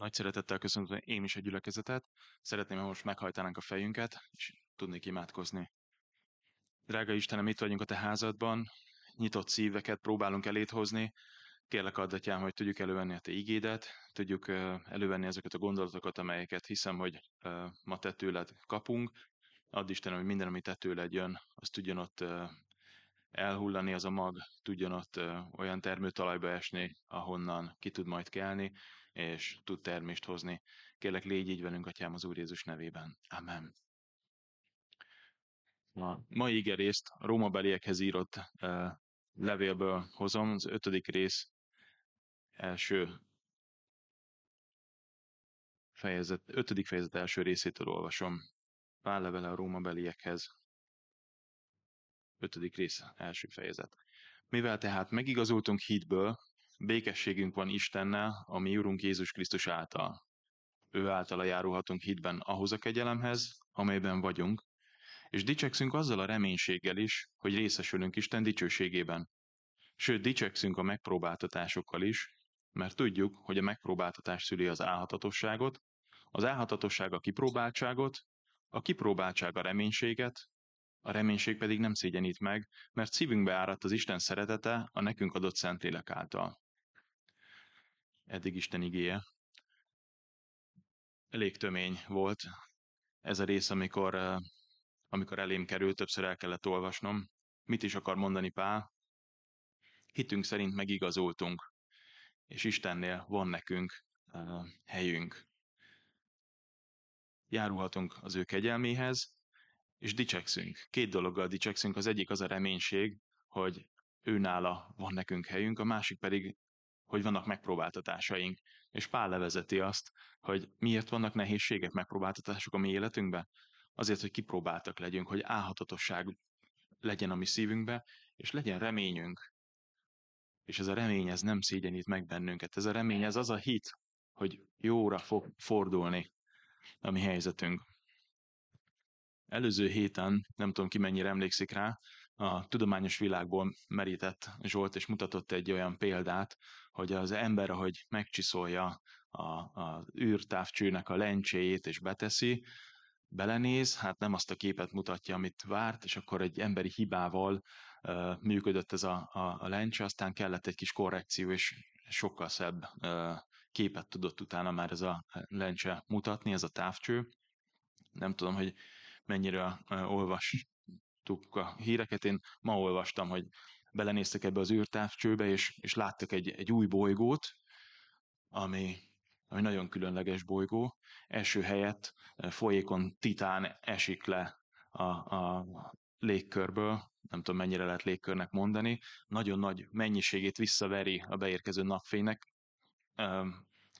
Nagy szeretettel köszöntöm én is a gyülekezetet. Szeretném, ha most meghajtanánk a fejünket, és tudnék imádkozni. Drága Istenem, itt vagyunk a Te házadban, nyitott szíveket próbálunk elét hozni. Kérlek addatjám, hogy tudjuk elővenni a Te igédet, tudjuk elővenni ezeket a gondolatokat, amelyeket hiszem, hogy ma Te tőled kapunk. Add Istenem, hogy minden, ami Te tőled jön, az tudjon ott elhullani az a mag, tudjon ott olyan termőtalajba esni, ahonnan ki tud majd kelni, és tud termést hozni. Kérlek, légy így velünk, Atyám, az Úr Jézus nevében. Amen. A mai igerészt a Róma beliekhez írott levélből hozom, az ötödik rész első fejezet, ötödik fejezet első részétől olvasom. Pál levele a Róma beliekhez. Ötödik rész első fejezet. Mivel tehát megigazultunk hitből, Békességünk van Istennel, a mi Urunk Jézus Krisztus által. Ő általa járulhatunk hitben ahhoz a kegyelemhez, amelyben vagyunk, és dicsekszünk azzal a reménységgel is, hogy részesülünk Isten dicsőségében. Sőt, dicsekszünk a megpróbáltatásokkal is, mert tudjuk, hogy a megpróbáltatás szüli az álhatatosságot, az álhatatosság a kipróbáltságot, a kipróbáltság a reménységet, a reménység pedig nem szégyenít meg, mert szívünkbe áradt az Isten szeretete a nekünk adott Szentlélek által eddig Isten igéje. Elég tömény volt ez a rész, amikor, amikor elém került, többször el kellett olvasnom. Mit is akar mondani Pál? Hitünk szerint megigazoltunk, és Istennél van nekünk helyünk. Járulhatunk az ő kegyelméhez, és dicsekszünk. Két dologgal dicsekszünk. Az egyik az a reménység, hogy ő nála van nekünk helyünk, a másik pedig hogy vannak megpróbáltatásaink. És Pál levezeti azt, hogy miért vannak nehézségek, megpróbáltatások a mi életünkben. Azért, hogy kipróbáltak legyünk, hogy álhatatosság legyen a mi szívünkbe, és legyen reményünk. És ez a remény, ez nem szégyenít meg bennünket. Ez a remény, ez az a hit, hogy jóra fog fordulni a mi helyzetünk. Előző héten, nem tudom ki mennyire emlékszik rá, a tudományos világból merített Zsolt, és mutatott egy olyan példát, hogy az ember, ahogy megcsiszolja a, a űrtávcsőnek a lencséjét és beteszi, belenéz, hát nem azt a képet mutatja, amit várt, és akkor egy emberi hibával uh, működött ez a, a, a lencse, aztán kellett egy kis korrekció, és sokkal szebb uh, képet tudott utána már ez a lencse mutatni, ez a távcső. Nem tudom, hogy mennyire uh, olvastuk a híreket, én ma olvastam, hogy belenéztek ebbe az űrtávcsőbe, és, és láttak egy, egy új bolygót, ami, ami nagyon különleges bolygó. Első helyett folyékon titán esik le a, a légkörből, nem tudom mennyire lehet légkörnek mondani, nagyon nagy mennyiségét visszaveri a beérkező napfénynek,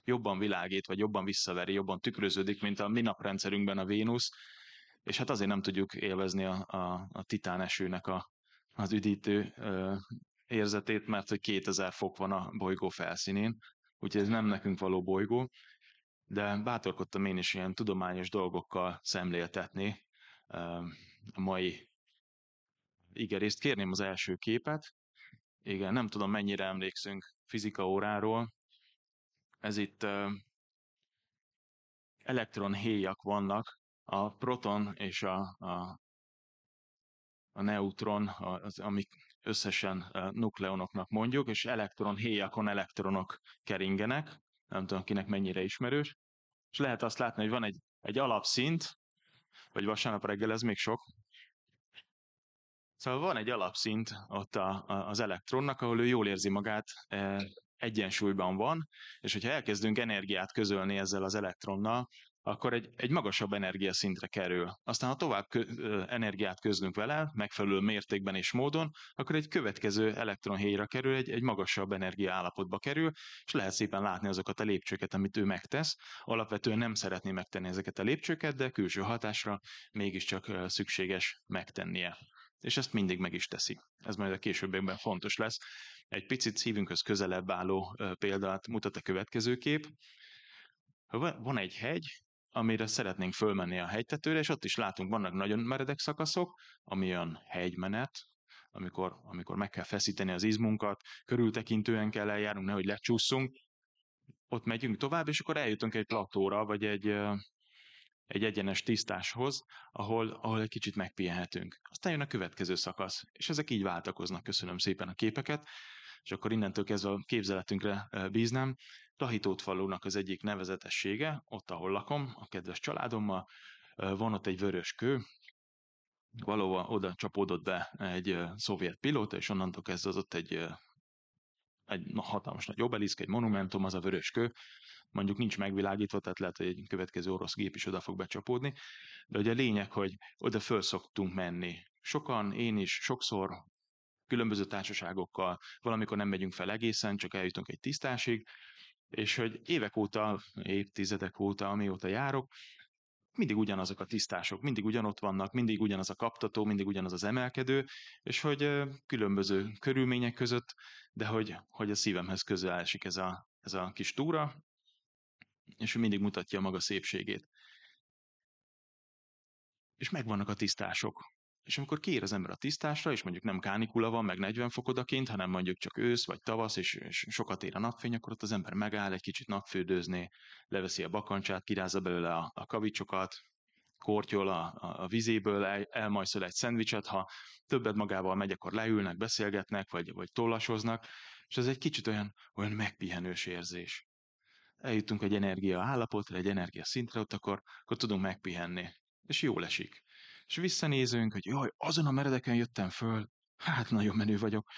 jobban világít, vagy jobban visszaveri, jobban tükröződik, mint a mi naprendszerünkben a Vénusz, és hát azért nem tudjuk élvezni a, a, a titán esőnek a, az üdítő érzetét, mert hogy 2000 fok van a bolygó felszínén, úgyhogy ez nem nekünk való bolygó, de bátorkodtam én is ilyen tudományos dolgokkal szemléltetni a mai igerészt. Kérném az első képet. Igen, nem tudom mennyire emlékszünk fizika óráról. Ez itt elektronhéjak vannak, a proton és a, a a neutron, az, amik összesen nukleonoknak mondjuk, és elektron héjakon elektronok keringenek, nem tudom kinek mennyire ismerős, és lehet azt látni, hogy van egy, egy alapszint, vagy vasárnap reggel ez még sok, Szóval van egy alapszint ott a, a, az elektronnak, ahol ő jól érzi magát, e, egyensúlyban van, és hogyha elkezdünk energiát közölni ezzel az elektronnal, akkor egy, egy magasabb energiaszintre kerül. Aztán, ha tovább kö, energiát közlünk vele, megfelelő mértékben és módon, akkor egy következő elektronhéjra kerül, egy, egy magasabb energia állapotba kerül, és lehet szépen látni azokat a lépcsőket, amit ő megtesz. Alapvetően nem szeretné megtenni ezeket a lépcsőket, de külső hatásra mégiscsak szükséges megtennie. És ezt mindig meg is teszi. Ez majd a későbbiekben fontos lesz. Egy picit szívünkhöz közelebb álló példát mutat a következő kép. Van egy hegy, amire szeretnénk fölmenni a hegytetőre, és ott is látunk, vannak nagyon meredek szakaszok, ami olyan hegymenet, amikor, amikor meg kell feszíteni az izmunkat, körültekintően kell eljárnunk, nehogy lecsúszunk. ott megyünk tovább, és akkor eljutunk egy platóra, vagy egy, egy egyenes tisztáshoz, ahol, ahol egy kicsit megpihenhetünk. Aztán jön a következő szakasz, és ezek így váltakoznak. Köszönöm szépen a képeket, és akkor innentől kezdve a képzeletünkre bíznám. Tahitót falunak az egyik nevezetessége, ott, ahol lakom, a kedves családommal, van ott egy vörös kő, valóban oda csapódott be egy szovjet pilóta, és onnantól kezdve az ott egy, egy hatalmas nagy obeliszk, egy monumentum, az a vörös kő, mondjuk nincs megvilágítva, tehát lehet, hogy egy következő orosz gép is oda fog becsapódni, de ugye a lényeg, hogy oda föl szoktunk menni. Sokan, én is, sokszor különböző társaságokkal, valamikor nem megyünk fel egészen, csak eljutunk egy tisztásig, és hogy évek óta, évtizedek óta, amióta járok, mindig ugyanazok a tisztások, mindig ugyanott vannak, mindig ugyanaz a kaptató, mindig ugyanaz az emelkedő, és hogy különböző körülmények között, de hogy, hogy a szívemhez közel esik ez a, ez a kis túra, és ő mindig mutatja maga szépségét. És megvannak a tisztások. És amikor kiír az ember a tisztásra, és mondjuk nem kánikula van, meg 40 fok odakint, hanem mondjuk csak ősz vagy tavasz, és, és sokat ér a napfény, akkor ott az ember megáll, egy kicsit napfődőzni, leveszi a bakancsát, kirázza belőle a, a kavicsokat, kortyol a, a, vizéből, el, elmajszol egy szendvicset, ha többet magával megy, akkor leülnek, beszélgetnek, vagy, vagy tollasoznak, és ez egy kicsit olyan, olyan megpihenős érzés. Eljutunk egy energia állapotra, egy energia szintre, ott akkor, akkor tudunk megpihenni. És jól esik és visszanézünk, hogy jaj, azon a meredeken jöttem föl, hát nagyon menő vagyok.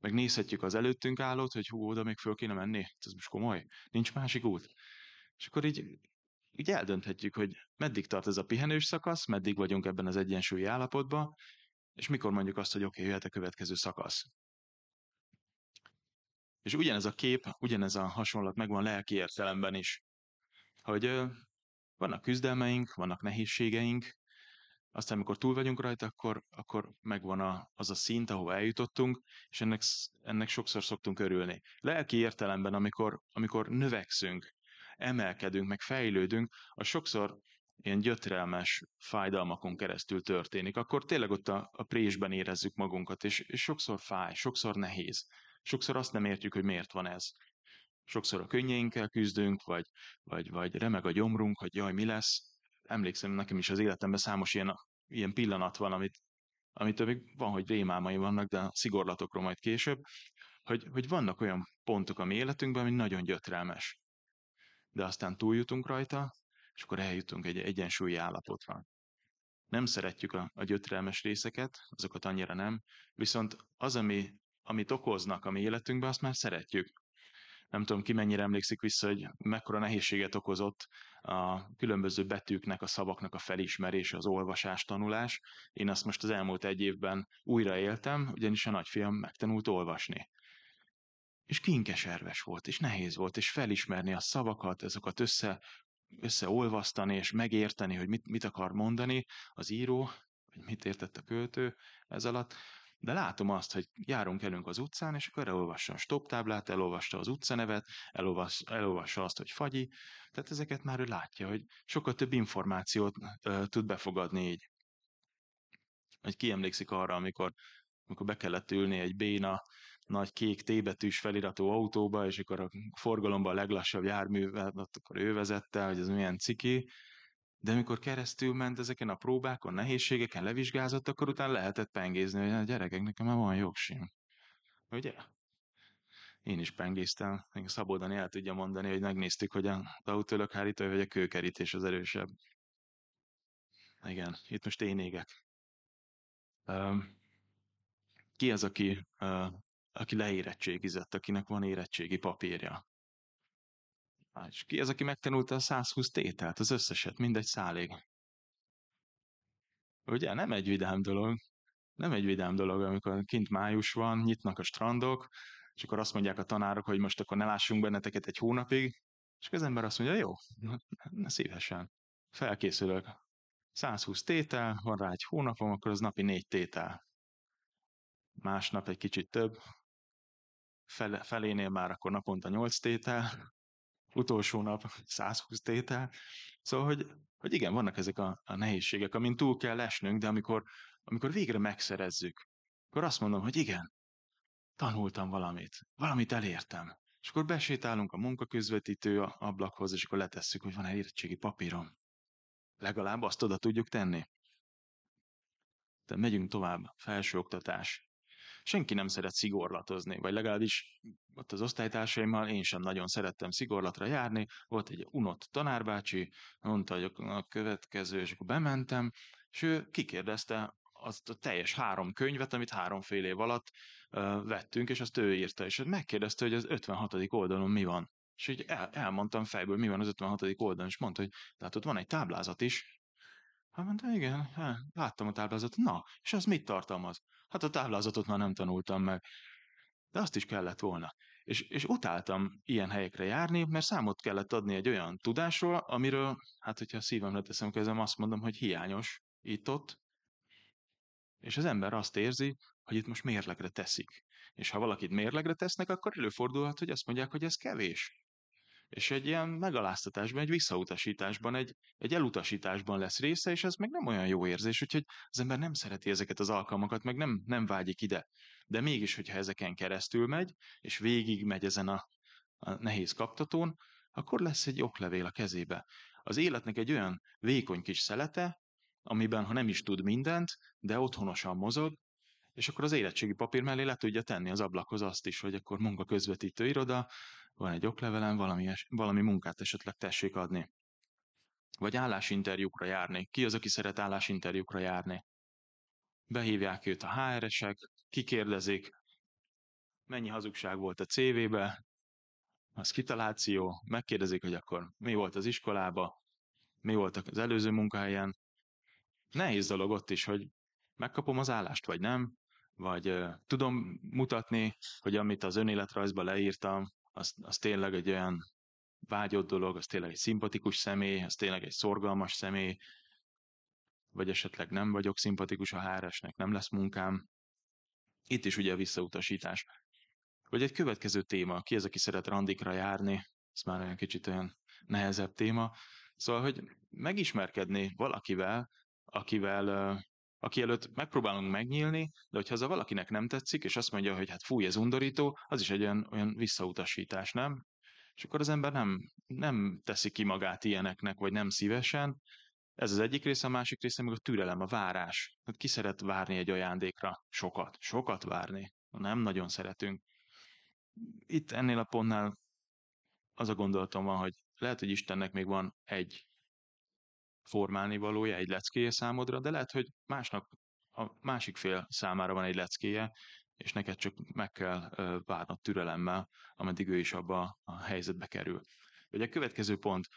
Meg nézhetjük az előttünk állót, hogy hú, oda még föl kéne menni, ez most komoly, nincs másik út. És akkor így, így eldönthetjük, hogy meddig tart ez a pihenős szakasz, meddig vagyunk ebben az egyensúlyi állapotban, és mikor mondjuk azt, hogy oké, okay, jöhet a következő szakasz. És ugyanez a kép, ugyanez a hasonlat megvan lelki értelemben is, hogy vannak küzdelmeink, vannak nehézségeink, aztán amikor túl vagyunk rajta, akkor, akkor megvan a, az a szint, ahova eljutottunk, és ennek, ennek sokszor szoktunk örülni. Lelki értelemben, amikor, amikor növekszünk, emelkedünk, meg fejlődünk, az sokszor ilyen gyötrelmes fájdalmakon keresztül történik, akkor tényleg ott a, a présben érezzük magunkat, és, és sokszor fáj, sokszor nehéz, sokszor azt nem értjük, hogy miért van ez. Sokszor a könnyeinkkel küzdünk, vagy, vagy, vagy remeg a gyomrunk, hogy jaj, mi lesz, emlékszem, nekem is az életemben számos ilyen, ilyen pillanat van, amit, amit még van, hogy rémálmai vannak, de szigorlatokról majd később, hogy, hogy vannak olyan pontok a mi életünkben, ami nagyon gyötrelmes. De aztán túljutunk rajta, és akkor eljutunk egy egyensúlyi állapotra. Nem szeretjük a, a gyötrelmes részeket, azokat annyira nem, viszont az, ami, amit okoznak a mi életünkben, azt már szeretjük nem tudom ki mennyire emlékszik vissza, hogy mekkora nehézséget okozott a különböző betűknek, a szavaknak a felismerése, az olvasás, tanulás. Én azt most az elmúlt egy évben újra éltem, ugyanis a nagyfiam megtanult olvasni. És kinkeserves volt, és nehéz volt, és felismerni a szavakat, ezeket össze, összeolvasztani, és megérteni, hogy mit, mit akar mondani az író, vagy mit értett a költő ez alatt de látom azt, hogy járunk elünk az utcán, és akkor elolvassa a stop táblát, elolvassa az utcanevet, elolvas, elolvassa azt, hogy fagyi, tehát ezeket már ő látja, hogy sokkal több információt uh, tud befogadni így. Hogy ki emlékszik arra, amikor, amikor be kellett ülni egy béna, nagy kék T-betűs feliratú autóba, és akkor a forgalomban a leglassabb járművet, ott akkor ő vezette, hogy ez milyen ciki, de amikor keresztül ment ezeken a próbákon, nehézségeken levizsgázott, akkor utána lehetett pengézni, hogy a gyerekek, nekem már van jogsim. Ugye? Én is pengéztem. Még Szabódan el tudja mondani, hogy megnéztük, hogy az autólök hárító, vagy a kőkerítés az erősebb. Igen, itt most én égek. Um, ki az, aki, uh, aki leérettségizett, akinek van érettségi papírja? És ki az, aki megtanulta a 120 tételt, az összeset, mindegy szálig? Ugye, nem egy vidám dolog. Nem egy vidám dolog, amikor kint május van, nyitnak a strandok, és akkor azt mondják a tanárok, hogy most akkor ne lássunk benneteket egy hónapig, és az ember azt mondja, jó, ne szívesen. Felkészülök. 120 tétel, van rá egy hónapom, akkor az napi négy tétel. Másnap egy kicsit több, fele, felénél már akkor naponta 8 tétel, utolsó nap 120 tétel. Szóval, hogy, hogy igen, vannak ezek a, a nehézségek, amin túl kell esnünk, de amikor, amikor végre megszerezzük, akkor azt mondom, hogy igen, tanultam valamit, valamit elértem, És akkor besétálunk a munkaközvetítő ablakhoz, és akkor letesszük, hogy van-e érettségi papírom. Legalább azt oda tudjuk tenni. De megyünk tovább, felsőoktatás. Senki nem szeret szigorlatozni, vagy legalábbis ott az osztálytársaimmal én sem nagyon szerettem szigorlatra járni. Volt egy unott tanárbácsi, mondta, hogy a következő, és akkor bementem, és ő kikérdezte azt a teljes három könyvet, amit háromfél év alatt uh, vettünk, és azt ő írta, és megkérdezte, hogy az 56. oldalon mi van. És így el, elmondtam fejből, mi van az 56. oldalon, és mondta, hogy tehát ott van egy táblázat is. Hát mondta, igen, hát, láttam a táblázatot. Na, és az mit tartalmaz? Hát a táblázatot már nem tanultam meg. De azt is kellett volna. És, és utáltam ilyen helyekre járni, mert számot kellett adni egy olyan tudásról, amiről, hát hogyha szívemre teszem kezem, azt mondom, hogy hiányos itt-ott, és az ember azt érzi, hogy itt most mérlegre teszik. És ha valakit mérlegre tesznek, akkor előfordulhat, hogy azt mondják, hogy ez kevés. És egy ilyen megaláztatásban, egy visszautasításban, egy, egy elutasításban lesz része, és ez meg nem olyan jó érzés, úgyhogy az ember nem szereti ezeket az alkalmakat, meg nem, nem vágyik ide. De mégis, hogyha ezeken keresztül megy, és végig megy ezen a, a nehéz kaptatón, akkor lesz egy oklevél a kezébe. Az életnek egy olyan vékony kis szelete, amiben ha nem is tud mindent, de otthonosan mozog, és akkor az érettségi papír mellé le tudja tenni az ablakhoz azt is, hogy akkor munka közvetítő iroda, van egy oklevelem, valami, valami munkát esetleg tessék adni. Vagy állásinterjúkra járni. Ki az, aki szeret állásinterjúkra járni? Behívják őt a HR-esek, kikérdezik, mennyi hazugság volt a CV-be, az kitaláció, megkérdezik, hogy akkor mi volt az iskolába, mi volt az előző munkahelyen. Nehéz dolog ott is, hogy megkapom az állást, vagy nem, vagy uh, tudom mutatni, hogy amit az önéletrajzba leírtam, az, az tényleg egy olyan vágyott dolog, az tényleg egy szimpatikus személy, az tényleg egy szorgalmas személy, vagy esetleg nem vagyok szimpatikus a háresnek, nem lesz munkám. Itt is ugye a visszautasítás. Vagy egy következő téma, ki az, aki szeret randikra járni, ez már olyan kicsit olyan nehezebb téma. Szóval, hogy megismerkedni valakivel, akivel aki előtt megpróbálunk megnyílni, de hogyha az a valakinek nem tetszik, és azt mondja, hogy hát fúj, ez undorító, az is egy olyan, olyan visszautasítás, nem? És akkor az ember nem, nem teszi ki magát ilyeneknek, vagy nem szívesen. Ez az egyik része, a másik része meg a türelem, a várás. Hát ki szeret várni egy ajándékra? Sokat. Sokat várni. Nem nagyon szeretünk. Itt ennél a pontnál az a gondolatom van, hogy lehet, hogy Istennek még van egy formálni valója, egy leckéje számodra, de lehet, hogy másnak, a másik fél számára van egy leckéje, és neked csak meg kell várnod türelemmel, ameddig ő is abba a helyzetbe kerül. Ugye a következő pont,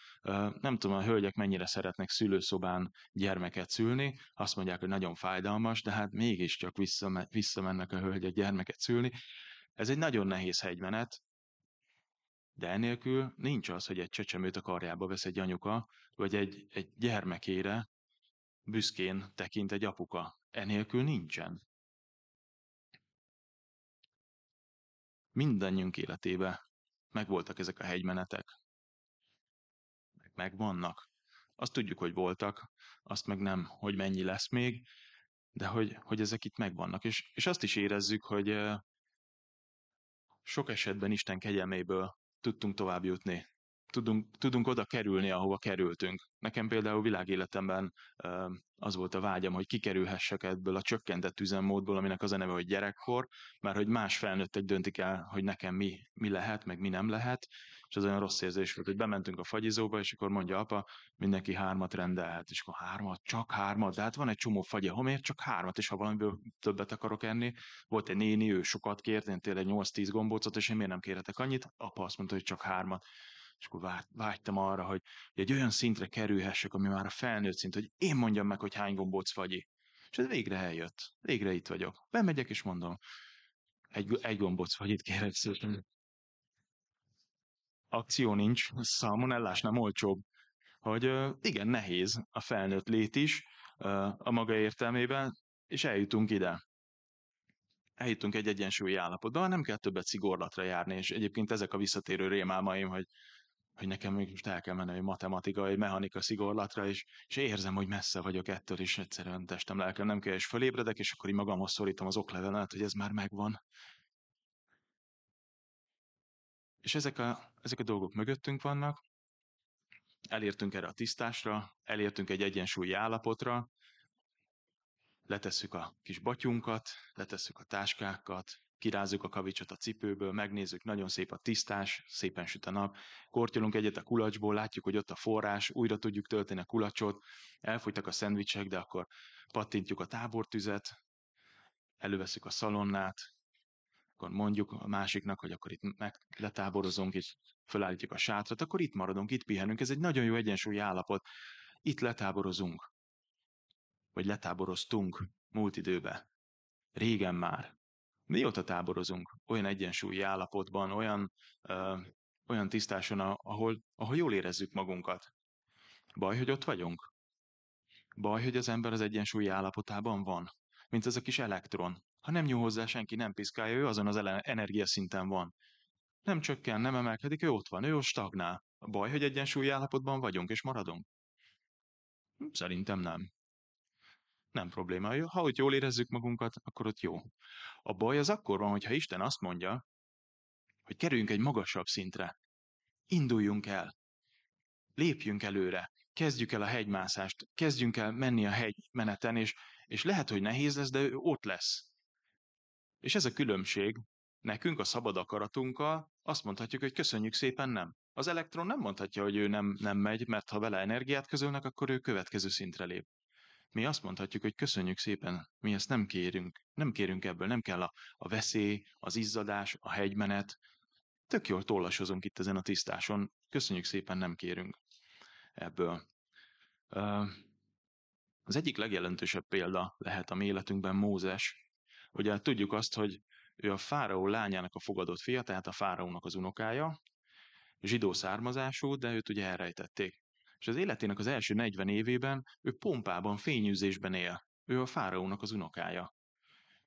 nem tudom, a hölgyek mennyire szeretnek szülőszobán gyermeket szülni, azt mondják, hogy nagyon fájdalmas, de hát mégiscsak visszamennek a hölgyek gyermeket szülni. Ez egy nagyon nehéz hegymenet, de enélkül nincs az, hogy egy csecsemőt a karjába vesz egy anyuka, vagy egy, egy gyermekére büszkén tekint egy apuka. Enélkül nincsen. Mindannyiunk életébe megvoltak ezek a hegymenetek. Meg megvannak. Azt tudjuk, hogy voltak, azt meg nem, hogy mennyi lesz még, de hogy, hogy ezek itt megvannak. És, és azt is érezzük, hogy sok esetben Isten kegyelméből tudtunk tovább jutni. Tudunk, tudunk oda kerülni, ahova kerültünk. Nekem például világéletemben az volt a vágyam, hogy kikerülhessek ebből a csökkentett üzemmódból, aminek az a neve, hogy gyerekkor, mert hogy más felnőttek döntik el, hogy nekem mi, mi lehet, meg mi nem lehet, és az olyan rossz érzés volt, hogy bementünk a fagyizóba, és akkor mondja apa, mindenki hármat rendelhet, és akkor hármat, csak hármat, de hát van egy csomó fagyi, ha miért csak hármat, és ha valamiből többet akarok enni, volt egy néni, ő sokat kért, én tényleg 8-10 gombócot, és én miért nem kérhetek annyit, apa azt mondta, hogy csak hármat. És akkor vágytam arra, hogy egy olyan szintre kerülhessek, ami már a felnőtt szint, hogy én mondjam meg, hogy hány gombóc fagyi. És ez végre eljött. Végre itt vagyok. Bemegyek és mondom, egy, egy gombóc fagyit kérek szépen. Akció nincs, szalmonellás nem olcsóbb. Hogy igen, nehéz a felnőtt lét is a maga értelmében, és eljutunk ide eljutunk egy egyensúlyi állapotba, nem kell többet szigorlatra járni, és egyébként ezek a visszatérő rémálmaim, hogy hogy nekem még most el kell menni matematikai, mechanika szigorlatra, és, és érzem, hogy messze vagyok ettől, és egyszerűen testem, lelkem nem kell, és fölébredek, és akkor így magamhoz szorítom az oklevelet, hogy ez már megvan. És ezek a, ezek a dolgok mögöttünk vannak, elértünk erre a tisztásra, elértünk egy egyensúlyi állapotra, letesszük a kis batyunkat, letesszük a táskákat, kirázzuk a kavicsot a cipőből, megnézzük, nagyon szép a tisztás, szépen süt a nap, kortyolunk egyet a kulacsból, látjuk, hogy ott a forrás, újra tudjuk tölteni a kulacsot, elfogytak a szendvicsek, de akkor pattintjuk a tábortüzet, előveszük a szalonnát, akkor mondjuk a másiknak, hogy akkor itt meg letáborozunk, és felállítjuk a sátrat, akkor itt maradunk, itt pihenünk. Ez egy nagyon jó egyensúlyi állapot. Itt letáborozunk. Vagy letáboroztunk múlt időbe. Régen már. Mióta táborozunk? Olyan egyensúlyi állapotban, olyan, ö, olyan tisztáson, ahol, ahol jól érezzük magunkat. Baj, hogy ott vagyunk? Baj, hogy az ember az egyensúlyi állapotában van? Mint ez a kis elektron. Ha nem nyúl hozzá senki, nem piszkálja, ő azon az energiaszinten van. Nem csökken, nem emelkedik, ő ott van, ő ott stagnál. A baj, hogy egyensúlyi állapotban vagyunk és maradunk? Szerintem nem. Nem probléma. Ha ott jól érezzük magunkat, akkor ott jó. A baj az akkor van, hogyha Isten azt mondja, hogy kerüljünk egy magasabb szintre. Induljunk el. Lépjünk előre. Kezdjük el a hegymászást. Kezdjünk el menni a hegymeneten, és, és lehet, hogy nehéz lesz, de ő ott lesz. És ez a különbség nekünk a szabad akaratunkkal azt mondhatjuk, hogy köszönjük szépen nem. Az elektron nem mondhatja, hogy ő nem, nem megy, mert ha vele energiát közölnek, akkor ő következő szintre lép. Mi azt mondhatjuk, hogy köszönjük szépen, mi ezt nem kérünk. Nem kérünk ebből, nem kell a, a veszély, az izzadás, a hegymenet. Tök jól tollasozunk itt ezen a tisztáson. Köszönjük szépen, nem kérünk ebből. Az egyik legjelentősebb példa lehet a mi életünkben Mózes, Ugye tudjuk azt, hogy ő a fáraó lányának a fogadott fia, tehát a fáraónak az unokája, zsidó származású, de őt ugye elrejtették. És az életének az első 40 évében ő pompában, fényűzésben él. Ő a fáraónak az unokája.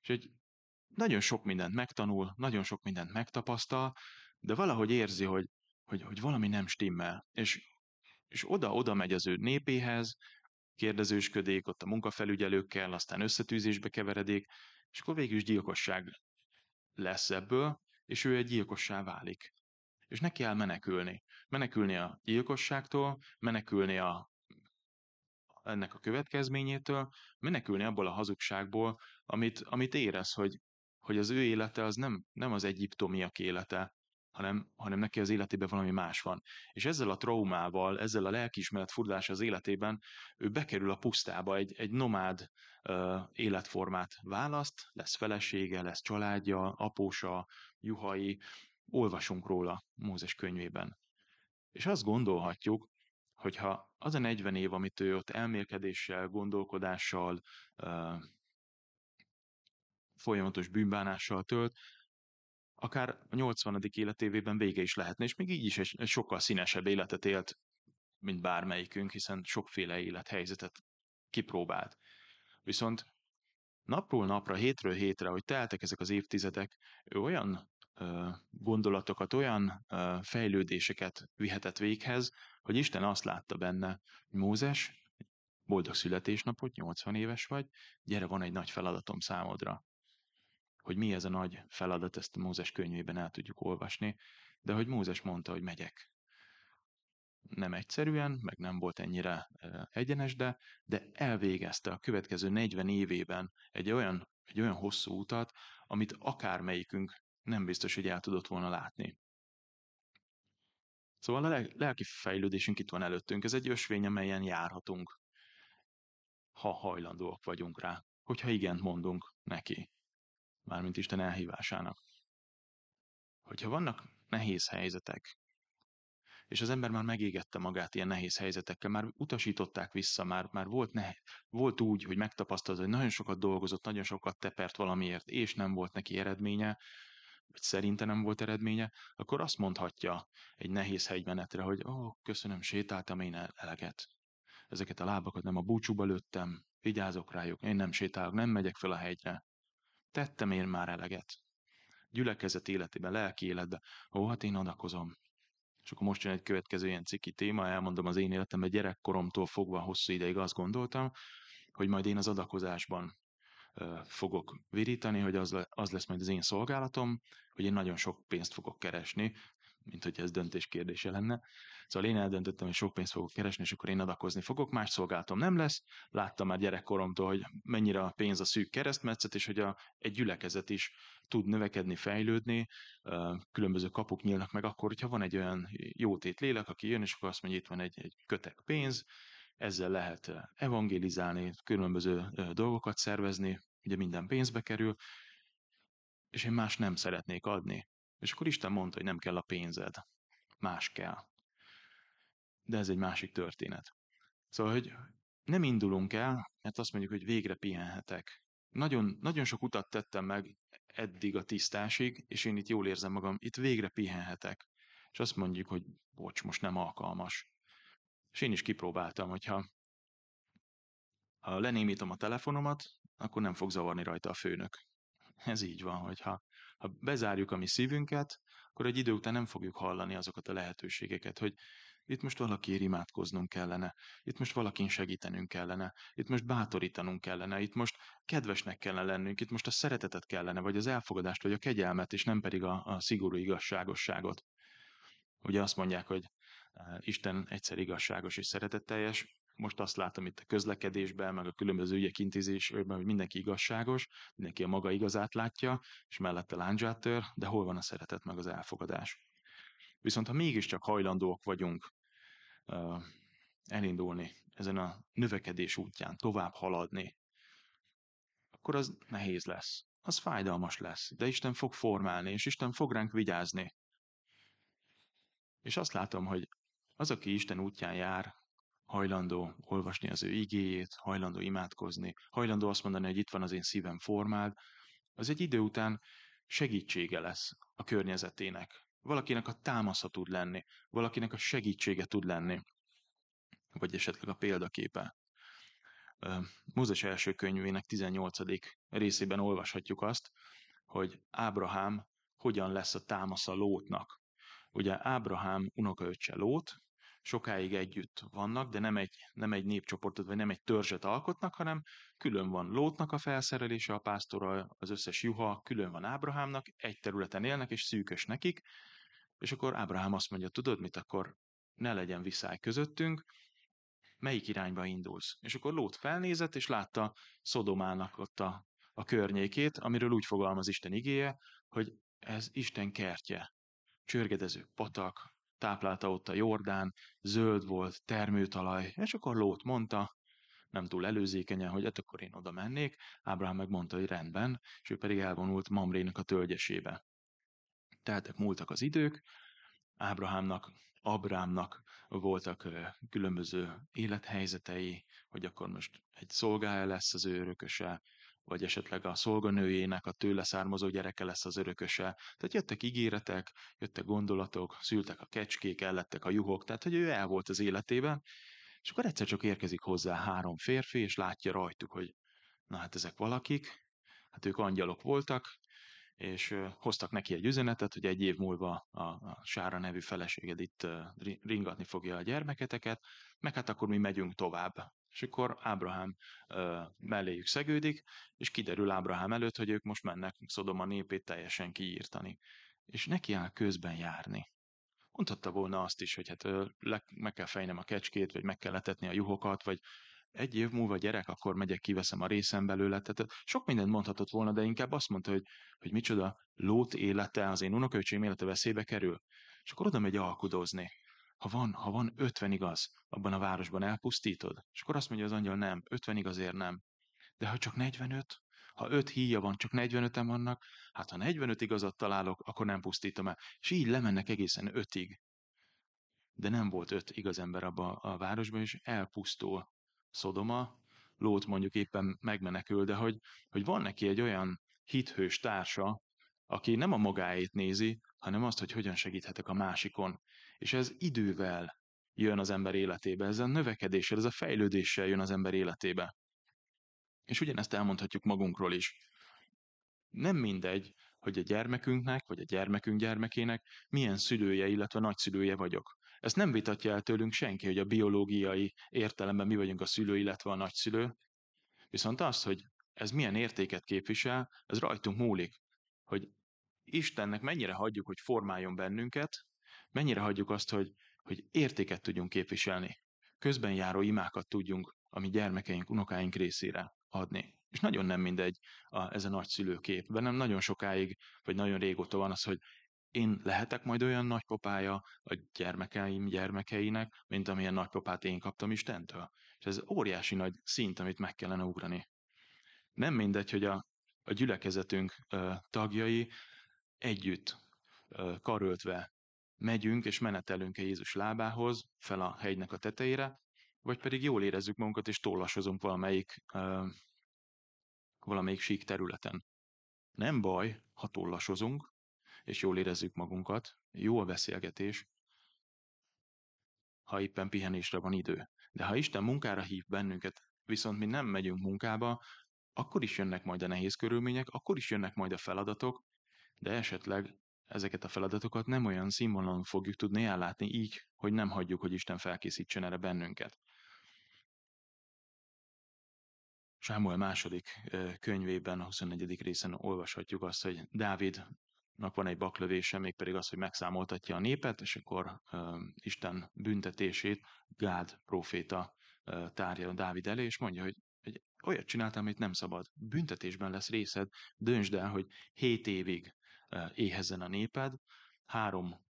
És egy nagyon sok mindent megtanul, nagyon sok mindent megtapasztal, de valahogy érzi, hogy, hogy, hogy valami nem stimmel. És, és oda-oda megy az ő népéhez, kérdezősködik ott a munkafelügyelőkkel, aztán összetűzésbe keveredik, és akkor végül is gyilkosság lesz ebből, és ő egy gyilkossá válik. És neki kell menekülni. Menekülni a gyilkosságtól, menekülni a, ennek a következményétől, menekülni abból a hazugságból, amit, amit érez, hogy, hogy az ő élete az nem, nem az egyiptomiak élete, hanem, hanem neki az életében valami más van. És ezzel a traumával, ezzel a lelkiismeret furdalása az életében ő bekerül a pusztába, egy, egy nomád uh, életformát választ, lesz felesége, lesz családja, apósa, juhai, olvasunk róla Mózes könyvében. És azt gondolhatjuk, hogyha az a 40 év, amit ő ott elmélkedéssel, gondolkodással, folyamatos bűnbánással tölt, akár a 80. életévében vége is lehetne, és még így is egy, sokkal színesebb életet élt, mint bármelyikünk, hiszen sokféle élethelyzetet kipróbált. Viszont napról napra, hétről hétre, hogy teltek ezek az évtizedek, ő olyan gondolatokat, olyan fejlődéseket vihetett véghez, hogy Isten azt látta benne, hogy Mózes, boldog születésnapot, 80 éves vagy, gyere, van egy nagy feladatom számodra hogy mi ez a nagy feladat, ezt Mózes könyvében el tudjuk olvasni, de hogy Mózes mondta, hogy megyek. Nem egyszerűen, meg nem volt ennyire egyenes, de, de elvégezte a következő 40 évében egy olyan, egy olyan hosszú utat, amit akármelyikünk nem biztos, hogy el tudott volna látni. Szóval a lelki fejlődésünk itt van előttünk. Ez egy ösvény, amelyen járhatunk, ha hajlandóak vagyunk rá, hogyha igent mondunk neki mármint Isten elhívásának. Hogyha vannak nehéz helyzetek, és az ember már megégette magát ilyen nehéz helyzetekkel, már utasították vissza, már, már volt, ne, volt úgy, hogy megtapasztalta, hogy nagyon sokat dolgozott, nagyon sokat tepert valamiért, és nem volt neki eredménye, vagy szerinte nem volt eredménye, akkor azt mondhatja egy nehéz hegymenetre, hogy ó, köszönöm, sétáltam én eleget. Ezeket a lábakat nem a búcsúba lőttem, vigyázok rájuk, én nem sétálok, nem megyek fel a hegyre. Tettem én már eleget. Gyülekezet életében, lelki életben. Ó, hát én adakozom. És akkor most jön egy következő ilyen ciki téma, elmondom az én életemben, gyerekkoromtól fogva hosszú ideig azt gondoltam, hogy majd én az adakozásban fogok virítani, hogy az, le, az lesz majd az én szolgálatom, hogy én nagyon sok pénzt fogok keresni. mint hogy ez döntés kérdése lenne. Szóval én eldöntöttem, hogy sok pénzt fogok keresni, és akkor én adakozni fogok, más szolgáltom nem lesz. Láttam már gyerekkoromtól, hogy mennyire a pénz a szűk keresztmetszet, és hogy a, egy gyülekezet is tud növekedni, fejlődni, különböző kapuk nyílnak meg akkor, hogyha van egy olyan jótét lélek, aki jön, és akkor azt mondja, itt van egy, egy kötek pénz, ezzel lehet evangélizálni, különböző dolgokat szervezni, ugye minden pénzbe kerül, és én más nem szeretnék adni. És akkor Isten mondta, hogy nem kell a pénzed, más kell. De ez egy másik történet. Szóval, hogy nem indulunk el, mert azt mondjuk, hogy végre pihenhetek. Nagyon, nagyon sok utat tettem meg eddig a tisztásig, és én itt jól érzem magam, itt végre pihenhetek. És azt mondjuk, hogy bocs, most nem alkalmas. És én is kipróbáltam, hogyha ha lenémítom a telefonomat, akkor nem fog zavarni rajta a főnök. Ez így van, hogyha ha bezárjuk a mi szívünket, akkor egy idő után nem fogjuk hallani azokat a lehetőségeket, hogy itt most valakiért imádkoznunk kellene, itt most valakin segítenünk kellene, itt most bátorítanunk kellene, itt most kedvesnek kellene lennünk, itt most a szeretetet kellene, vagy az elfogadást, vagy a kegyelmet, és nem pedig a, a szigorú igazságosságot. Ugye azt mondják, hogy Isten egyszer igazságos és szeretetteljes, most azt látom itt a közlekedésben, meg a különböző ügyek intézésben, hogy mindenki igazságos, mindenki a maga igazát látja, és mellette láncsát de hol van a szeretet meg az elfogadás? Viszont ha mégiscsak hajlandóak vagyunk elindulni ezen a növekedés útján, tovább haladni, akkor az nehéz lesz. Az fájdalmas lesz, de Isten fog formálni, és Isten fog ránk vigyázni. És azt látom, hogy az, aki Isten útján jár, hajlandó olvasni az ő igéjét, hajlandó imádkozni, hajlandó azt mondani, hogy itt van az én szívem formád, az egy idő után segítsége lesz a környezetének. Valakinek a támasza tud lenni, valakinek a segítsége tud lenni, vagy esetleg a példaképe. Mózes első könyvének 18. részében olvashatjuk azt, hogy Ábrahám hogyan lesz a támasza Lótnak. Ugye Ábrahám unokaöccse Lót, sokáig együtt vannak, de nem egy, nem egy népcsoportot, vagy nem egy törzset alkotnak, hanem külön van Lótnak a felszerelése, a pásztora, az összes juha, külön van Ábrahámnak, egy területen élnek, és szűkös nekik, és akkor Ábrahám azt mondja, tudod mit, akkor ne legyen viszály közöttünk, melyik irányba indulsz? És akkor Lót felnézett, és látta Szodomának ott a, a környékét, amiről úgy fogalmaz Isten igéje, hogy ez Isten kertje. Csörgedező patak, táplálta ott a Jordán, zöld volt, termőtalaj, és akkor Lót mondta, nem túl előzékenyen, hogy hát akkor én oda mennék, Ábrahám megmondta, hogy rendben, és ő pedig elvonult Mamrének a tölgyesébe. Tehát múltak az idők, Ábrahámnak, Abrámnak voltak különböző élethelyzetei, hogy akkor most egy szolgája lesz az ő örököse, vagy esetleg a szolganőjének a tőle származó gyereke lesz az örököse. Tehát jöttek ígéretek, jöttek gondolatok, szültek a kecskék, ellettek a juhok, tehát hogy ő el volt az életében, és akkor egyszer csak érkezik hozzá három férfi, és látja rajtuk, hogy na hát ezek valakik, hát ők angyalok voltak, és hoztak neki egy üzenetet, hogy egy év múlva a, a Sára nevű feleséged itt ringatni fogja a gyermeketeket, meg hát akkor mi megyünk tovább. És akkor Ábrahám uh, melléjük szegődik, és kiderül Ábrahám előtt, hogy ők most mennek Szodoma népét teljesen kiírtani. És neki áll közben járni. Mondhatta volna azt is, hogy hát le, meg kell fejnem a kecskét, vagy meg kell letetni a juhokat, vagy egy év múlva gyerek, akkor megyek, kiveszem a részem belőle. Tehát sok mindent mondhatott volna, de inkább azt mondta, hogy, hogy micsoda lót élete, az én unokaöcsém élete veszélybe kerül. És akkor oda megy alkudozni ha van, ha van 50 igaz, abban a városban elpusztítod? És akkor azt mondja az angyal, nem, 50 igazért nem. De ha csak 45, ha 5 híja van, csak 45-en vannak, hát ha 45 igazat találok, akkor nem pusztítom el. És így lemennek egészen 5-ig. De nem volt 5 igaz ember abban a városban, és elpusztul Szodoma, Lót mondjuk éppen megmenekül, de hogy, hogy van neki egy olyan hithős társa, aki nem a magáét nézi, hanem azt, hogy hogyan segíthetek a másikon. És ez idővel jön az ember életébe, ez a növekedéssel, ez a fejlődéssel jön az ember életébe. És ugyanezt elmondhatjuk magunkról is. Nem mindegy, hogy a gyermekünknek, vagy a gyermekünk gyermekének milyen szülője, illetve nagyszülője vagyok. Ezt nem vitatja el tőlünk senki, hogy a biológiai értelemben mi vagyunk a szülő, illetve a nagyszülő. Viszont az, hogy ez milyen értéket képvisel, ez rajtunk múlik. Hogy Istennek mennyire hagyjuk, hogy formáljon bennünket, Mennyire hagyjuk azt, hogy, hogy értéket tudjunk képviselni, közben járó imákat tudjunk a mi gyermekeink, unokáink részére adni. És nagyon nem mindegy a, ez a nagyszülőkép. Bennem nagyon sokáig, vagy nagyon régóta van az, hogy én lehetek majd olyan nagypapája a gyermekeim gyermekeinek, mint amilyen nagypapát én kaptam Istentől. És ez óriási nagy szint, amit meg kellene ugrani. Nem mindegy, hogy a, a gyülekezetünk ö, tagjai együtt ö, karöltve megyünk és menetelünk-e Jézus lábához, fel a hegynek a tetejére, vagy pedig jól érezzük magunkat és tollasozunk valamelyik, valamelyik sík területen. Nem baj, ha tollasozunk, és jól érezzük magunkat, jó a beszélgetés, ha éppen pihenésre van idő. De ha Isten munkára hív bennünket, viszont mi nem megyünk munkába, akkor is jönnek majd a nehéz körülmények, akkor is jönnek majd a feladatok, de esetleg ezeket a feladatokat nem olyan színvonalon fogjuk tudni ellátni így, hogy nem hagyjuk, hogy Isten felkészítsen erre bennünket. Sámuel második könyvében, a 24. részen olvashatjuk azt, hogy Dávid van egy baklövése, mégpedig az, hogy megszámoltatja a népet, és akkor Isten büntetését Gád proféta tárja Dávid elé, és mondja, hogy, hogy olyat csináltam, amit nem szabad. Büntetésben lesz részed, döntsd el, hogy hét évig éhezzen a néped, három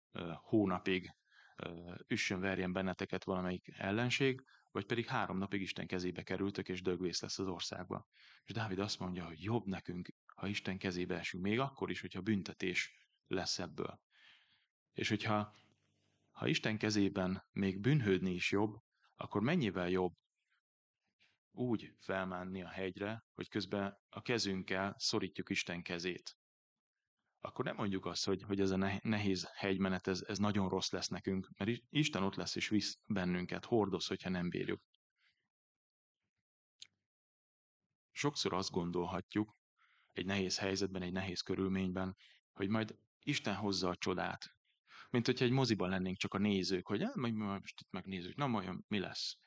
hónapig üssön verjen benneteket valamelyik ellenség, vagy pedig három napig Isten kezébe kerültök, és dögvész lesz az országba. És Dávid azt mondja, hogy jobb nekünk ha Isten kezébe esünk, még akkor is, hogyha büntetés lesz ebből. És hogyha ha Isten kezében még bűnhődni is jobb, akkor mennyivel jobb úgy felmánni a hegyre, hogy közben a kezünkkel szorítjuk Isten kezét. Akkor nem mondjuk azt, hogy, hogy ez a nehéz hegymenet, ez, ez nagyon rossz lesz nekünk, mert Isten ott lesz és visz bennünket, hordoz, hogyha nem bírjuk. Sokszor azt gondolhatjuk, egy nehéz helyzetben, egy nehéz körülményben, hogy majd Isten hozza a csodát. Mint hogyha egy moziban lennénk csak a nézők, hogy eh, majd most itt megnézzük, na majd mi lesz.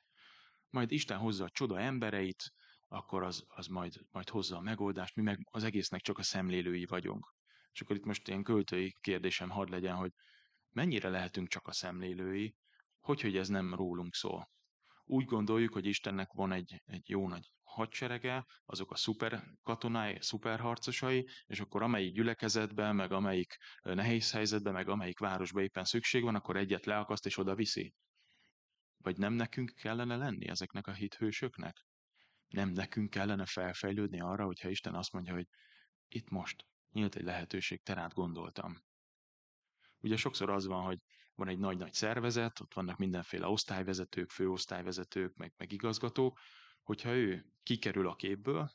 Majd Isten hozza a csoda embereit, akkor az, az majd, majd hozza a megoldást, mi meg az egésznek csak a szemlélői vagyunk. És akkor itt most ilyen költői kérdésem hadd legyen, hogy mennyire lehetünk csak a szemlélői, hogy, hogy ez nem rólunk szól. Úgy gondoljuk, hogy Istennek van egy, egy jó nagy hadserege, azok a szuper katonái, szuper harcosai, és akkor amelyik gyülekezetben, meg amelyik nehéz helyzetben, meg amelyik városban éppen szükség van, akkor egyet leakaszt és oda viszi. Vagy nem nekünk kellene lenni ezeknek a hithősöknek? Nem nekünk kellene felfejlődni arra, hogyha Isten azt mondja, hogy itt most nyílt egy lehetőség, terát gondoltam. Ugye sokszor az van, hogy van egy nagy-nagy szervezet, ott vannak mindenféle osztályvezetők, főosztályvezetők, meg, meg igazgatók, hogyha ő kikerül a képből,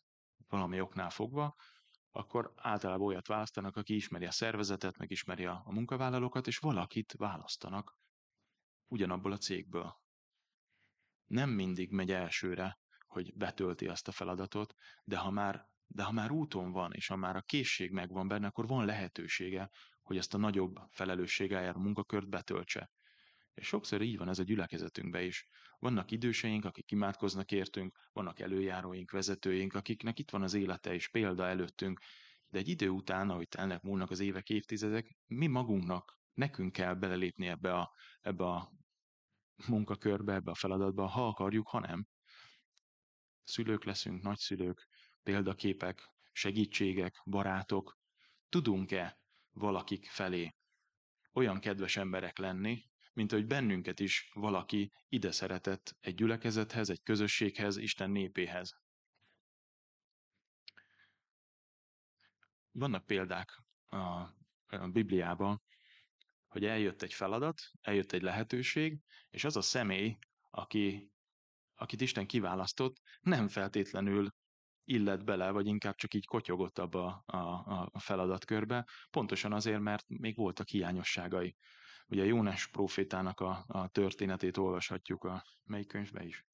valami oknál fogva, akkor általában olyat választanak, aki ismeri a szervezetet, meg ismeri a, a munkavállalókat, és valakit választanak ugyanabból a cégből. Nem mindig megy elsőre, hogy betölti azt a feladatot, de ha már, de ha már úton van, és ha már a készség megvan benne, akkor van lehetősége, hogy ezt a nagyobb felelősséggel a munkakört betöltse. És sokszor így van ez a gyülekezetünkben is. Vannak időseink, akik imádkoznak értünk, vannak előjáróink, vezetőink, akiknek itt van az élete és példa előttünk, de egy idő után, ahogy telnek múlnak az évek, évtizedek, mi magunknak, nekünk kell belelépni ebbe a, ebbe a munkakörbe, ebbe a feladatba, ha akarjuk, ha nem. Szülők leszünk, nagyszülők, példaképek, segítségek, barátok. Tudunk-e valakik felé olyan kedves emberek lenni, mint hogy bennünket is valaki ide szeretett egy gyülekezethez, egy közösséghez, Isten népéhez. Vannak példák a, Bibliában, hogy eljött egy feladat, eljött egy lehetőség, és az a személy, aki, akit Isten kiválasztott, nem feltétlenül illet bele, vagy inkább csak így kotyogott abba a, a, feladatkörbe, pontosan azért, mert még voltak hiányosságai. Ugye Jónás profétának a, a történetét olvashatjuk a melyik könyvben is?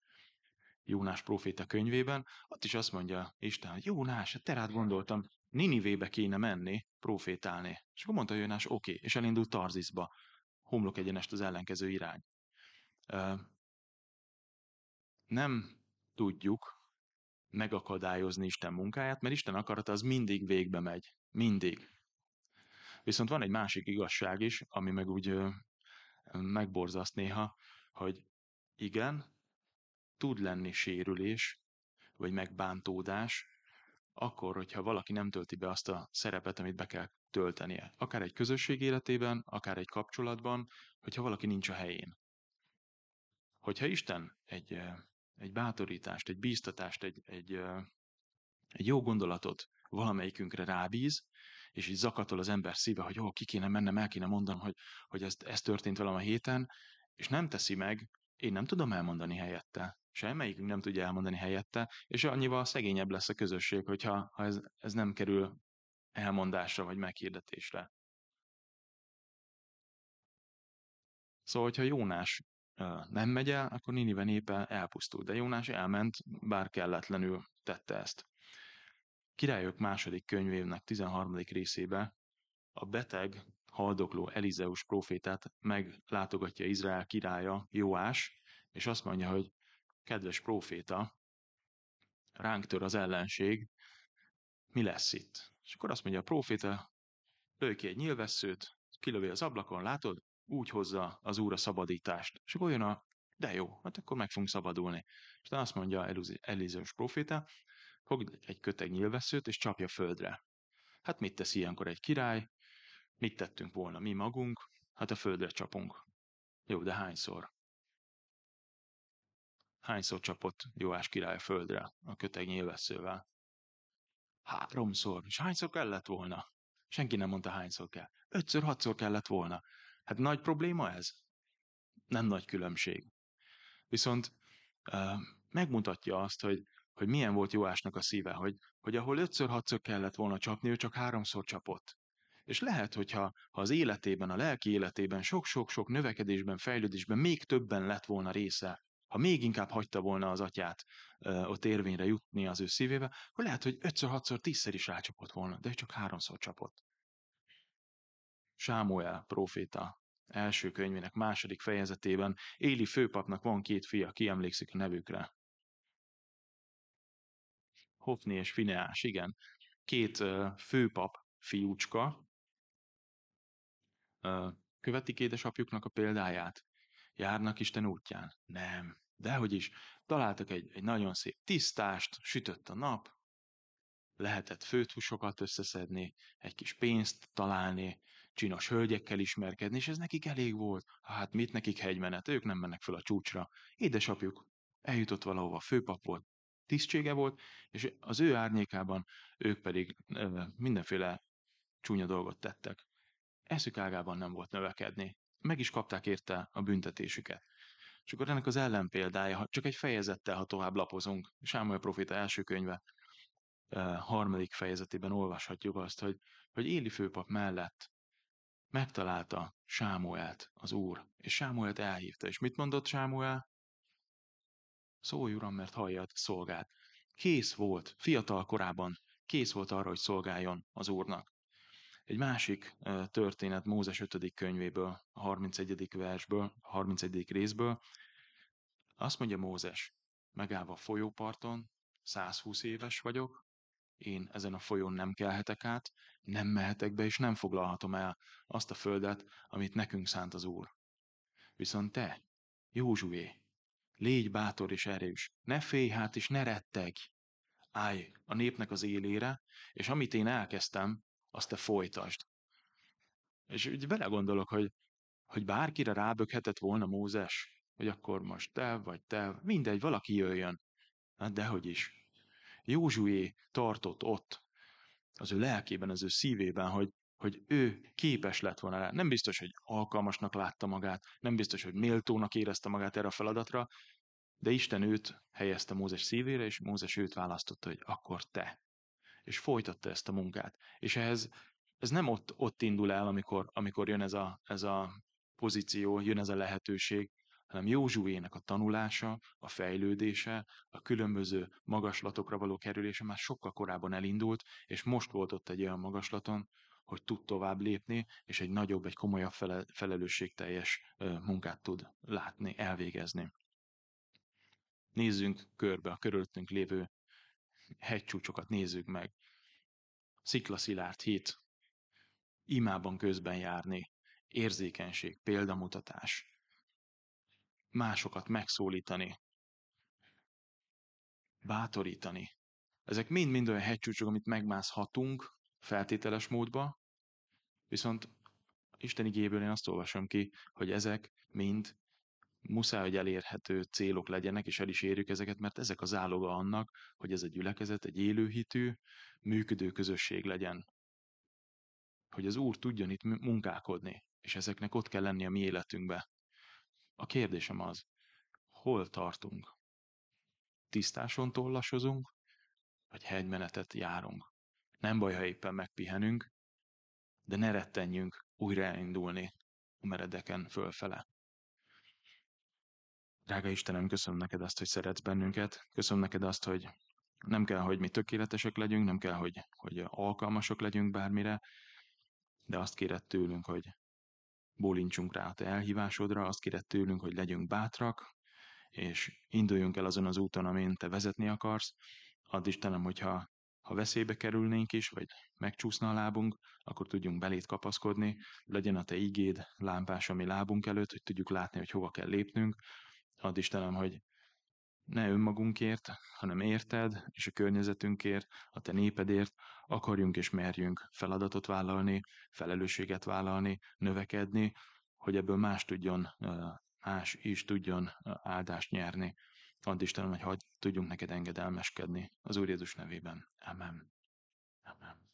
Jónás proféta könyvében, ott is azt mondja Isten, hogy Jónás, hát te rád gondoltam, Ninivébe kéne menni, profétálni. És akkor mondta Jónás, oké, okay, és elindult Tarzisba, homlok egyenest az ellenkező irány. Nem tudjuk megakadályozni Isten munkáját, mert Isten akarata az mindig végbe megy. Mindig. Viszont van egy másik igazság is, ami meg úgy megborzaszt néha, hogy igen, tud lenni sérülés, vagy megbántódás, akkor, hogyha valaki nem tölti be azt a szerepet, amit be kell töltenie. Akár egy közösség életében, akár egy kapcsolatban, hogyha valaki nincs a helyén. Hogyha Isten egy, egy bátorítást, egy bíztatást, egy, egy, egy jó gondolatot valamelyikünkre rábíz, és így zakatol az ember szíve, hogy jó, ki kéne mennem, el kéne mondanom, hogy, hogy ez, ez történt velem a héten, és nem teszi meg, én nem tudom elmondani helyette. Semmelyikünk nem tudja elmondani helyette, és annyival szegényebb lesz a közösség, hogyha ha ez, ez nem kerül elmondásra vagy meghirdetésre. Szóval, hogyha Jónás nem megy el, akkor Ninive népe elpusztul. De Jónás elment, bár kelletlenül tette ezt. Királyok második könyvének 13. részébe a beteg, haldokló Elizeus profétát meglátogatja Izrael királya, Jóás, és azt mondja, hogy kedves proféta, ránk tör az ellenség, mi lesz itt? És akkor azt mondja a proféta, lőj ki egy nyilvesszőt, kilövi az ablakon, látod? Úgy hozza az úr a szabadítást. És akkor jön a, de jó, hát akkor meg fogunk szabadulni. És azt mondja Elizeus proféta, fog egy köteg nyilvesszőt, és csapja földre. Hát mit tesz ilyenkor egy király? Mit tettünk volna mi magunk? Hát a földre csapunk. Jó, de hányszor? Hányszor csapott Jóás király a földre a köteg nyilvesszővel? Háromszor. És hányszor kellett volna? Senki nem mondta, hányszor kell. Ötször, hatszor kellett volna. Hát nagy probléma ez? Nem nagy különbség. Viszont uh, megmutatja azt, hogy hogy milyen volt Jóásnak a szíve, hogy, hogy ahol ötször-hatszor kellett volna csapni, ő csak háromszor csapott. És lehet, hogyha ha az életében, a lelki életében sok-sok-sok növekedésben, fejlődésben még többen lett volna része, ha még inkább hagyta volna az atyát uh, ott érvényre jutni az ő szívébe, akkor lehet, hogy ötször, hatszor, tízszer is rácsapott volna, de csak háromszor csapott. Sámuel proféta első könyvének második fejezetében Éli főpapnak van két fia, ki emlékszik a nevükre. Hofni és Fineás, igen. Két főpap fiúcska uh, követik édesapjuknak a példáját. Járnak Isten útján? Nem. Dehogy is. Találtak egy, egy nagyon szép tisztást, sütött a nap, lehetett főthusokat összeszedni, egy kis pénzt találni, csinos hölgyekkel ismerkedni, és ez nekik elég volt. Hát mit nekik hegymenet, ők nem mennek fel a csúcsra. Édesapjuk eljutott valahova, főpap volt, tisztsége volt, és az ő árnyékában ők pedig mindenféle csúnya dolgot tettek. Eszük ágában nem volt növekedni. Meg is kapták érte a büntetésüket. És akkor ennek az ellenpéldája, csak egy fejezettel, ha tovább lapozunk, Sámuel proféta első könyve harmadik fejezetében olvashatjuk azt, hogy, hogy Éli főpap mellett megtalálta Sámuelt, az úr, és Sámuelt elhívta. És mit mondott Sámuel? Szólj, uram, mert hallja a szolgát. Kész volt, fiatal korában, kész volt arra, hogy szolgáljon az úrnak. Egy másik történet Mózes 5. könyvéből, a 31. versből, a 31. részből, azt mondja Mózes, megállva a folyóparton, 120 éves vagyok, én ezen a folyón nem kelhetek át, nem mehetek be, és nem foglalhatom el azt a földet, amit nekünk szánt az Úr. Viszont te, Józsué, Légy bátor és erős, ne félj hát és ne retteg. Állj a népnek az élére, és amit én elkezdtem, azt te folytasd. És úgy belegondolok, hogy, hogy bárkire ráböghetett volna Mózes, hogy akkor most te vagy te, mindegy, valaki jöjjön. Hát dehogy is. Józsué tartott ott, az ő lelkében, az ő szívében, hogy, hogy ő képes lett volna rá. Nem biztos, hogy alkalmasnak látta magát, nem biztos, hogy méltónak érezte magát erre a feladatra, de Isten őt helyezte Mózes szívére, és Mózes őt választotta, hogy akkor te. És folytatta ezt a munkát. És ehhez ez nem ott, ott indul el, amikor, amikor jön ez a, ez a pozíció, jön ez a lehetőség, hanem Józsuének a tanulása, a fejlődése, a különböző magaslatokra való kerülése már sokkal korábban elindult, és most volt ott egy olyan magaslaton, hogy tud tovább lépni, és egy nagyobb, egy komolyabb fele, felelősségteljes munkát tud látni, elvégezni. Nézzünk körbe a körülöttünk lévő hegycsúcsokat, nézzük meg. Sziklaszilárd hét, imában közben járni, érzékenység, példamutatás, másokat megszólítani, bátorítani. Ezek mind-mind olyan hegycsúcsok, amit megmászhatunk feltételes módba, viszont Isten igéből én azt olvasom ki, hogy ezek mind muszáj, hogy elérhető célok legyenek, és el is érjük ezeket, mert ezek az áloga annak, hogy ez a gyülekezet egy élőhitű, működő közösség legyen. Hogy az Úr tudjon itt munkálkodni, és ezeknek ott kell lenni a mi életünkbe. A kérdésem az, hol tartunk? Tisztáson tollasozunk, vagy hegymenetet járunk? Nem baj, ha éppen megpihenünk, de ne rettenjünk újra elindulni a meredeken fölfele. Drága Istenem, köszönöm neked azt, hogy szeretsz bennünket. Köszönöm neked azt, hogy nem kell, hogy mi tökéletesek legyünk, nem kell, hogy, hogy alkalmasok legyünk bármire, de azt kéred tőlünk, hogy bólincsunk rá a te elhívásodra, azt kéred tőlünk, hogy legyünk bátrak, és induljunk el azon az úton, amin te vezetni akarsz. Add Istenem, hogyha ha veszélybe kerülnénk is, vagy megcsúszna a lábunk, akkor tudjunk belét kapaszkodni, legyen a te igéd lámpás, ami lábunk előtt, hogy tudjuk látni, hogy hova kell lépnünk. Add Istenem, hogy ne önmagunkért, hanem érted, és a környezetünkért, a te népedért akarjunk és merjünk feladatot vállalni, felelősséget vállalni, növekedni, hogy ebből más tudjon, más is tudjon áldást nyerni. Add Istenem, hogy hagy tudjunk neked engedelmeskedni az Úr Jézus nevében. Amen. Amen.